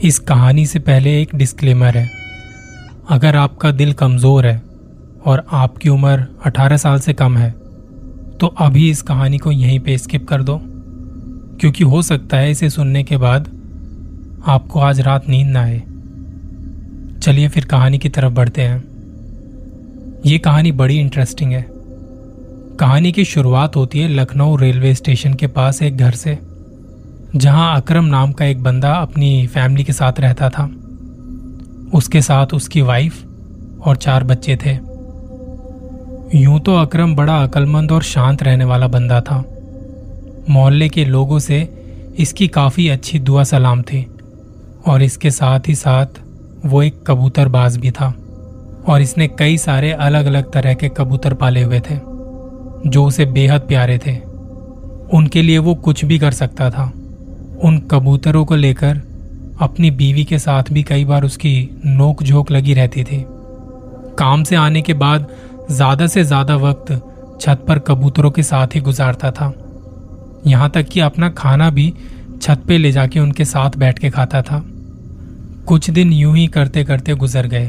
इस कहानी से पहले एक डिस्क्लेमर है। अगर आपका दिल कमज़ोर है और आपकी उम्र 18 साल से कम है तो अभी इस कहानी को यहीं पे स्किप कर दो, क्योंकि हो सकता है इसे सुनने के बाद आपको आज रात नींद ना आए। चलिए फिर कहानी की तरफ़ बढ़ते हैं। ये कहानी बड़ी इंटरेस्टिंग है। कहानी की शुरुआत होती है लखनऊ रेलवे स्टेशन के पास एक घर से। जहाँ अकरम नाम का एक बंदा अपनी फैमिली के साथ रहता था। उसके साथ उसकी वाइफ और चार बच्चे थे। यूँ तो अकरम बड़ा अकलमंद और शांत रहने वाला बंदा था। मोहल्ले के लोगों से इसकी काफ़ी अच्छी दुआ सलाम थी और इसके साथ ही साथ वो एक कबूतरबाज भी था और इसने कई सारे अलग अलग तरह के कबूतर पाले हुए थे, जो उसे बेहद प्यारे थे। उनके लिए वो कुछ भी कर सकता था। उन कबूतरों को लेकर अपनी बीवी के साथ भी कई बार उसकी नोक झोंक लगी रहती थी। काम से आने के बाद ज़्यादा से ज़्यादा वक्त छत पर कबूतरों के साथ ही गुजारता था। यहाँ तक कि अपना खाना भी छत पे ले जाके उनके साथ बैठ के खाता था। कुछ दिन यूँ ही करते करते गुजर गए।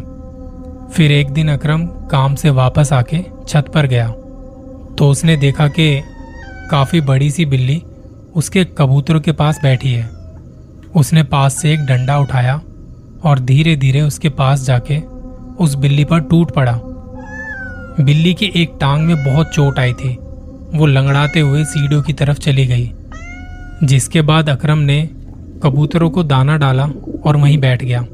फिर एक दिन अकरम काम से वापस आके छत पर गया। तो उसने देखा कि काफ़ी बड़ी सी बिल्ली उसके कबूतरों के पास बैठी है। उसने पास से एक डंडा उठाया और धीरे धीरे उसके पास जाके उस बिल्ली पर टूट पड़ा। बिल्ली की एक टांग में बहुत चोट आई थी। वो लंगड़ाते हुए सीढ़ियों की तरफ़ चली गई, जिसके बाद अकरम ने कबूतरों को दाना डाला और वहीं बैठ गया।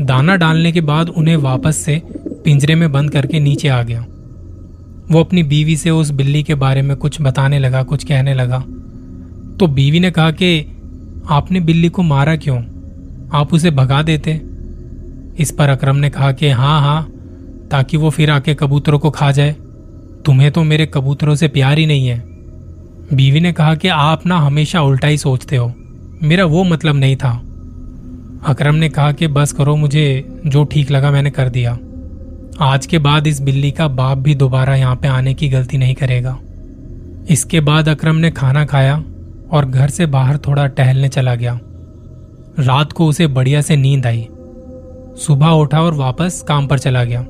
दाना डालने के बाद उन्हें वापस से पिंजरे में बंद करके नीचे आ गया। वो अपनी बीवी से उस बिल्ली के बारे में कुछ बताने लगा, कुछ कहने लगा। तो बीवी ने कहा कि आपने बिल्ली को मारा क्यों? आप उसे भगा देते। इस पर अकरम ने कहा कि हाँ हाँ ताकि वो फिर आके कबूतरों को खा जाए। तुम्हें तो मेरे कबूतरों से प्यार ही नहीं है। बीवी ने कहा कि आप ना हमेशा उल्टा ही सोचते हो। मेरा वो मतलब नहीं था। अकरम ने कहा कि बस करो मुझे जो ठीक लगा मैंने कर दिया। आज के बाद इस बिल्ली का बाप भी दोबारा यहाँ पे आने की गलती नहीं करेगा। इसके बाद अकरम ने खाना खाया। और घर से बाहर थोड़ा टहलने चला गया। रात को उसे बढ़िया से नींद आई। सुबह उठा और वापस काम पर चला गया।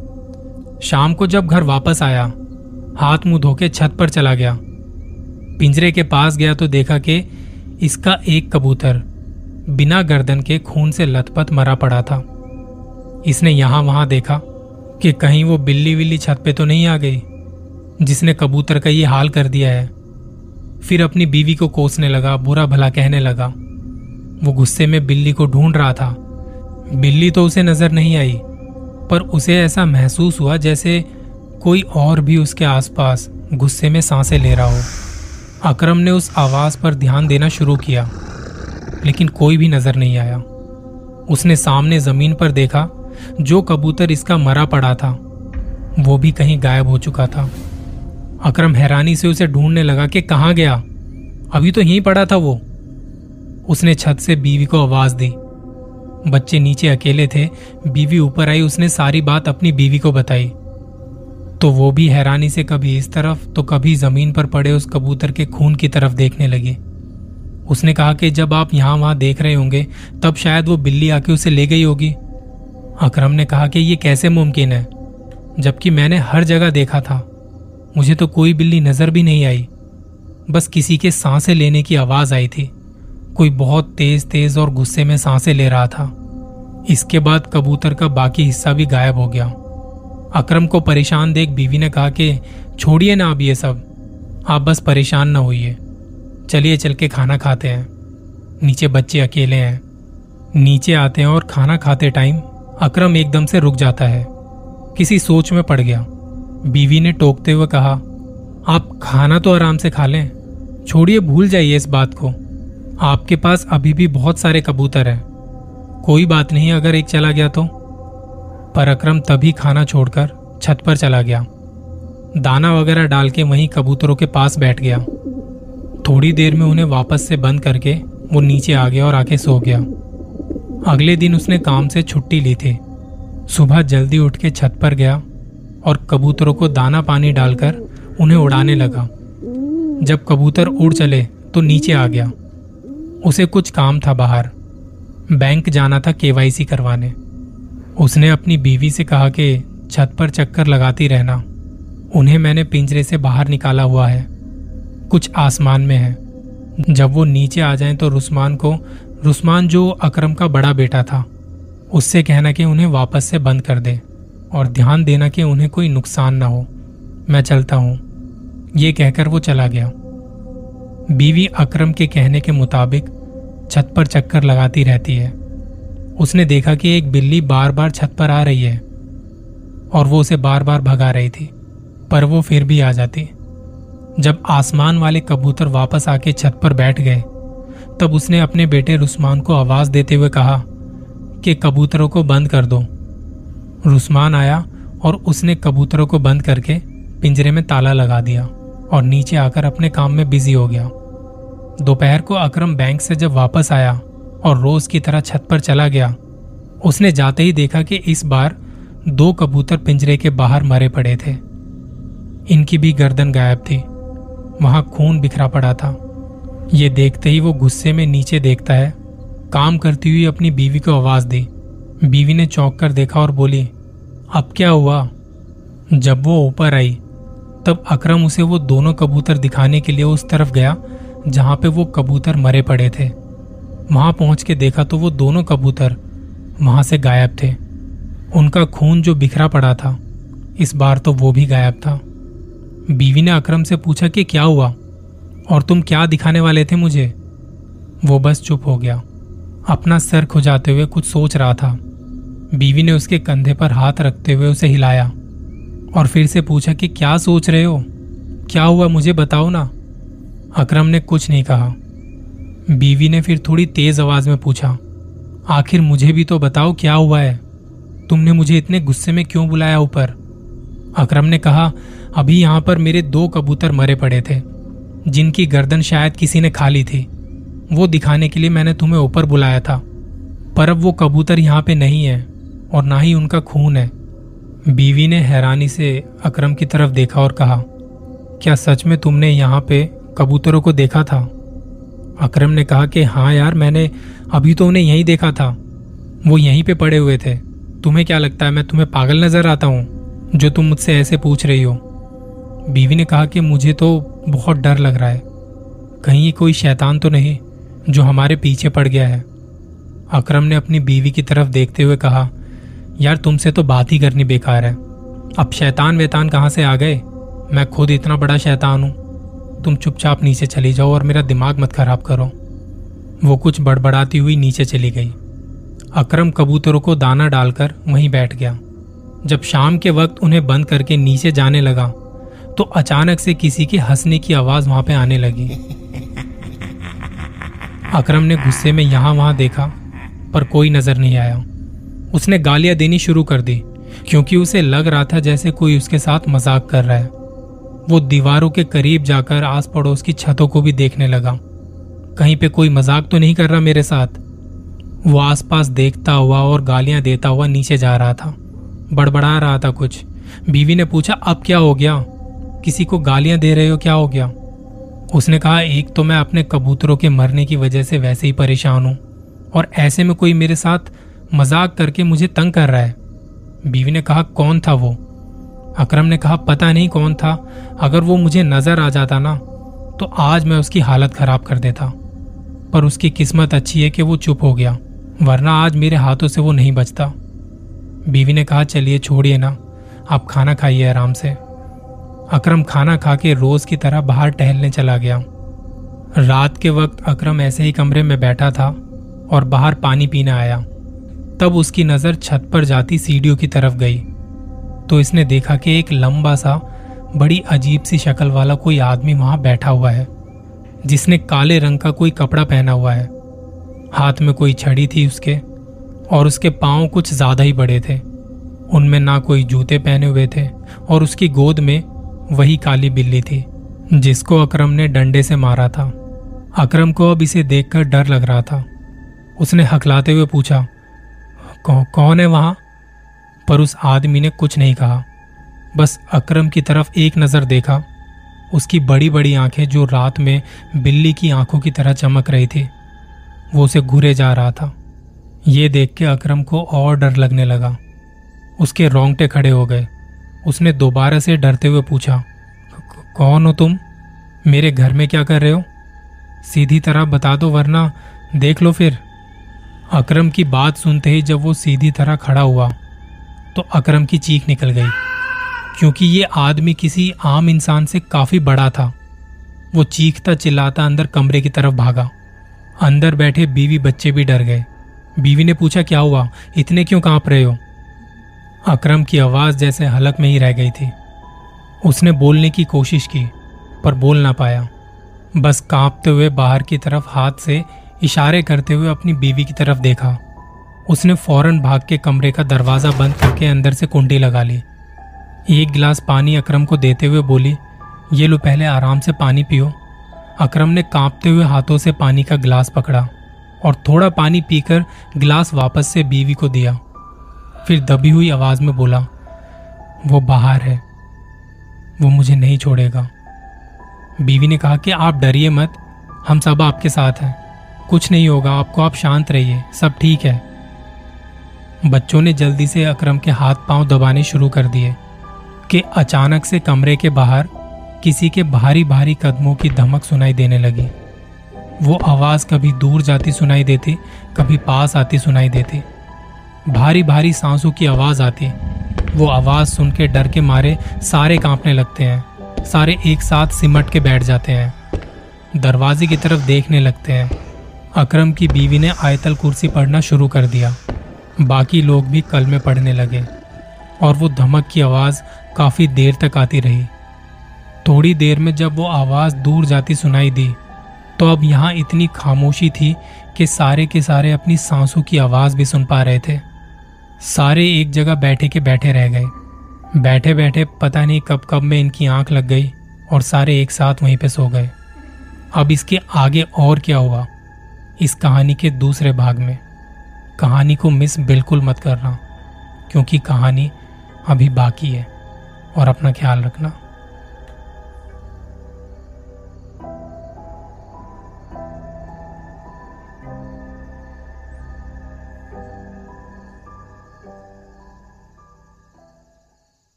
शाम को जब घर वापस आया, हाथ मुँह धोके छत पर चला गया। पिंजरे के पास गया तो देखा कि इसका एक कबूतर बिना गर्दन के खून से लथपथ मरा पड़ा था। इसने यहाँ वहाँ देखा कि कहीं वो बिल्ली विल्ली छत पे तो नहीं आ गई, जिसने कबूतर का ये हाल कर दिया है। फिर अपनी बीवी को कोसने लगा, बुरा भला कहने लगा। वो गुस्से में बिल्ली को ढूंढ रहा था। बिल्ली तो उसे नज़र नहीं आई, पर उसे ऐसा महसूस हुआ जैसे कोई और भी उसके आसपास गुस्से में साँसें ले रहा हो। अकरम ने उस आवाज़ पर ध्यान देना शुरू किया, लेकिन कोई भी नज़र नहीं आया। उसने सामने ज़मीन पर देखा, जो कबूतर इसका मरा पड़ा था, वो भी कहीं गायब हो चुका था। अकरम हैरानी से उसे ढूँढने लगा कि कहाँ गया। अभी तो यहीं पड़ा था वो। उसने छत से बीवी को आवाज़ दी। बच्चे नीचे अकेले थे। बीवी ऊपर आई, उसने सारी बात अपनी बीवी को बताई। तो वो भी हैरानी से कभी इस तरफ़ तो कभी ज़मीन पर पड़े उस कबूतर के खून की तरफ़ देखने लगी। उसने कहा कि जब आप यहाँ वहाँ देख रहे होंगे, तब शायद वो बिल्ली आके उसे ले गई होगी। अकरम ने कहा कि ये कैसे मुमकिन है? जबकि मैंने हर जगह देखा था। मुझे तो कोई बिल्ली नज़र भी नहीं आई। बस किसी के साँसें लेने की आवाज़ आई थी। कोई बहुत तेज तेज और गुस्से में साँसें ले रहा था। इसके बाद कबूतर का बाकी हिस्सा भी गायब हो गया। अकरम को परेशान देख बीवी ने कहा कि, छोड़िए ना अब ये सब। आप बस परेशान ना होइए। चलिए चल के खाना खाते हैं। नीचे बच्चे अकेले हैं। नीचे आते हैं और खाना खाते टाइम अकरम एकदम से रुक जाता है। किसी सोच में पड़ गया। बीवी ने टोकते हुए कहा, आप खाना तो आराम से खा लें। छोड़िए, भूल जाइए इस बात को। आपके पास अभी भी बहुत सारे कबूतर हैं। कोई बात नहीं, अगर एक चला गया तो? पर अक्रम तभी खाना छोड़कर छत पर चला गया। दाना वगैरह डाल के वहीं कबूतरों के पास बैठ गया। थोड़ी देर में उन्हें वापस से बंद करके वो नीचे आ गया और आके सो गया। अगले दिन उसने काम से छुट्टी ली थी। सुबह जल्दी उठ के छत पर गया और कबूतरों को दाना पानी डालकर उन्हें उड़ाने लगा। जब कबूतर उड़ चले तो नीचे आ गया। उसे कुछ काम था बाहर। बैंक जाना था केवाईसी करवाने। उसने अपनी बीवी से कहा कि, छत पर चक्कर लगाती रहना। उन्हें मैंने पिंजरे से बाहर निकाला हुआ है। कुछ आसमान में है। जब वो नीचे आ जाएँ तो रुस्मान को, रुस्मान जो अकरम का बड़ा बेटा था, उससे कहना कि उन्हें वापस से बंद कर दे। और ध्यान देना कि उन्हें कोई नुकसान ना हो। मैं चलता हूँ। ये कहकर वो चला गया। बीवी अकरम के कहने के मुताबिक छत पर चक्कर लगाती रहती है। उसने देखा कि एक बिल्ली बार बार छत पर आ रही है और वो उसे बार बार भगा रही थी, पर वो फिर भी आ जाती। जब आसमान वाले कबूतर वापस आके छत पर बैठ गए, तब उसने अपने बेटे रुस्मान को आवाज़ देते हुए कहा कि कबूतरों को बंद कर दो। रुस्मान आया और उसने कबूतरों को बंद करके पिंजरे में ताला लगा दिया और नीचे आकर अपने काम में बिज़ी हो गया। दोपहर को अकरम बैंक से जब वापस आया और रोज की तरह छत पर चला गया, उसने जाते ही देखा कि इस बार दो कबूतर पिंजरे के बाहर मरे पड़े थे। इनकी भी गर्दन गायब थी, वहाँ खून बिखरा पड़ा था। ये देखते ही वो गुस्से में नीचे देखता है, काम करती हुई अपनी बीवी को आवाज़ दी। बीवी ने चौंक कर देखा और बोली, अब क्या हुआ? जब वो ऊपर आई, तब अकरम उसे वो दोनों कबूतर दिखाने के लिए उस तरफ़ गया, जहाँ पे वो कबूतर मरे पड़े थे। वहाँ पहुँच के देखा तो वो दोनों कबूतर वहाँ से गायब थे। उनका खून जो बिखरा पड़ा था, इस बार तो वो भी गायब था। बीवी ने अकरम से पूछा कि क्या हुआ? और तुम क्या दिखाने वाले थे मुझे? वो बस चुप हो गया। अपना सर खुजाते हुए कुछ सोच रहा था। बीवी ने उसके कंधे पर हाथ रखते हुए उसे हिलाया और फिर से पूछा कि क्या सोच रहे हो? क्या हुआ मुझे बताओ ना। अकरम ने कुछ नहीं कहा। बीवी ने फिर थोड़ी तेज आवाज़ में पूछा, आखिर मुझे भी तो बताओ क्या हुआ है? तुमने मुझे इतने गुस्से में क्यों बुलाया ऊपर? अकरम ने कहा, अभी यहाँ पर मेरे दो कबूतर मरे पड़े थे, जिनकी गर्दन शायद किसी ने खा ली थी। वो दिखाने के लिए मैंने तुम्हें ऊपर बुलाया था, पर अब वो कबूतर यहाँ पे नहीं है। और ना ही उनका खून है। बीवी ने हैरानी से अकरम की तरफ़ देखा और कहा, क्या सच में तुमने यहाँ पे कबूतरों को देखा था? अकरम ने कहा कि हाँ यार, मैंने अभी तो उन्हें यहीं देखा था। वो यहीं पे पड़े हुए थे। तुम्हें क्या लगता है, मैं तुम्हें पागल नज़र आता हूँ, जो तुम मुझसे ऐसे पूछ रही हो? बीवी ने कहा कि, मुझे तो बहुत डर लग रहा है। कहीं कोई शैतान तो नहीं, जो हमारे पीछे पड़ गया है। अकरम ने अपनी बीवी की तरफ़ देखते हुए कहा यार तुमसे तो बात ही करनी बेकार है। अब शैतान वैतान कहाँ से आ गए? मैं खुद इतना बड़ा शैतान हूँ। तुम चुपचाप नीचे चली जाओ और मेरा दिमाग मत खराब करो। वो कुछ बड़बड़ाती हुई नीचे चली गई। अकरम कबूतरों को दाना डालकर वहीं बैठ गया। जब शाम के वक्त उन्हें बंद करके नीचे जाने लगा तो अचानक से किसी के हंसने की आवाज़ वहाँ पे आने लगी। अकरम ने गुस्से में यहाँ वहाँ देखा, पर कोई नज़र नहीं आया। उसने गालियाँ देनी शुरू कर दी, क्योंकि उसे लग रहा था जैसे कोई उसके साथ मज़ाक कर रहा है। वो दीवारों के करीब जाकर आस पड़ोस की छतों को भी देखने लगा। कहीं पे कोई मज़ाक तो नहीं कर रहा मेरे साथ? वो आसपास देखता हुआ और गालियाँ देता हुआ नीचे जा रहा था। बड़बड़ा रहा था कुछ। बीवी ने पूछा, अब क्या हो गया? किसी को गालियाँ दे रहे हो क्या हो गया? उसने कहा, एक तो मैं अपने कबूतरों के मरने की वजह से वैसे ही परेशान हूँ, और ऐसे में कोई मेरे साथ मज़ाक करके मुझे तंग कर रहा है। बीवी ने कहा, कौन था वो? अकरम ने कहा, पता नहीं कौन था। अगर वो मुझे नज़र आ जाता ना तो आज मैं उसकी हालत खराब कर देता। पर उसकी किस्मत अच्छी है कि वो चुप हो गया, वरना आज मेरे हाथों से वो नहीं बचता। बीवी ने कहा, चलिए छोड़िए ना, आप खाना खाइए आराम से। अकरम खाना खा के रोज की तरह बाहर टहलने चला गया। रात के वक्त अकरम ऐसे ही कमरे में बैठा था और बाहर पानी पीने आया। तब उसकी नज़र छत पर जाती सीढ़ियों की तरफ़ गई। तो इसने देखा कि एक लंबा सा, बड़ी अजीब सी शक्ल वाला कोई आदमी वहाँ बैठा हुआ है, जिसने काले रंग का कोई कपड़ा पहना हुआ है। हाथ में कोई छड़ी थी उसके, और उसके पाँव कुछ ज़्यादा ही बड़े थे। उनमें ना कोई जूते पहने हुए थे, और उसकी गोद में वही काली बिल्ली थी, जिसको अकरम ने डंडे से मारा था। अकरम को अब इसे देखकर डर लग रहा था। उसने हकलाते हुए पूछा कौ, कौन है वहाँ? पर उस आदमी ने कुछ नहीं कहा। बस अकरम की तरफ़ एक नज़र देखा। उसकी बड़ी बड़ी आँखें जो रात में बिल्ली की आँखों की तरह चमक रही थी वो उसे घूरे जा रहा था। ये देख के अकरम को और डर लगने लगा। उसके रोंगटे खड़े हो गए। उसने दोबारा से डरते हुए पूछा कौन हो तुम? मेरे घर में क्या कर रहे हो? सीधी तरह बता दो वरना देख लो फिर। अकरम की बात सुनते ही जब वो सीधी तरह खड़ा हुआ तो अकरम की चीख निकल गई, क्योंकि ये आदमी किसी आम इंसान से काफ़ी बड़ा था। वो चीखता चिल्लाता अंदर कमरे की तरफ़ भागा। अंदर बैठे बीवी बच्चे भी डर गए। बीवी ने पूछा, क्या हुआ? इतने क्यों काँप रहे हो? अकरम की आवाज़ जैसे हलक में ही रह गई थी। उसने बोलने की कोशिश की, पर बोल ना पाया। बस कांपते हुए बाहर की तरफ़ हाथ से इशारे करते हुए अपनी बीवी की तरफ़ देखा। उसने फ़ौरन भाग के कमरे का दरवाज़ा बंद करके अंदर से कुंडी लगा ली। एक गिलास पानी अकरम को देते हुए बोली, ये लो पहले आराम से पानी पियो। अकरम ने कांपते हुए हाथों से पानी का गिलास पकड़ा और थोड़ा पानी पीकर गिलास वापस से बीवी को दिया। फिर दबी हुई आवाज़ में बोला, वो बाहर है। वो मुझे नहीं छोड़ेगा। बीवी ने कहा कि, आप डरिए मत, हम सब आपके साथ हैं। कुछ नहीं होगा, आपको आप शांत रहिए, सब ठीक है। बच्चों ने जल्दी से अकरम के हाथ पाँव दबाने शुरू कर दिए कि अचानक से कमरे के बाहर किसी के भारी भारी कदमों की धमक सुनाई देने लगी। वो आवाज़ कभी दूर जाती सुनाई देती, कभी पास आती सुनाई देती। भारी भारी सांसों की आवाज़ आती। वो आवाज़ सुन के डर के मारे सारे कांपने लगते हैं, सारे एक साथ सिमट के बैठ जाते हैं, दरवाजे की तरफ़ देखने लगते हैं। अकरम की बीवी ने आयतल कुर्सी पढ़ना शुरू कर दिया। बाकी लोग भी कल में पढ़ने लगे और वो धमक की आवाज़ काफ़ी देर तक आती रही। थोड़ी देर में जब वो आवाज़ दूर जाती सुनाई दी तो अब यहाँ इतनी खामोशी थी कि सारे के सारे अपनी सांसों की आवाज़ भी सुन पा रहे थे। सारे एक जगह बैठे के बैठे रह गए। बैठे बैठे पता नहीं कब कब में इनकी आँख लग गई और सारे एक साथ वहीं पे सो गए। अब इसके आगे और क्या हुआ? इस कहानी के दूसरे भाग में। कहानी को मिस बिल्कुल मत करना, क्योंकि कहानी अभी बाकी है, और अपना ख्याल रखना।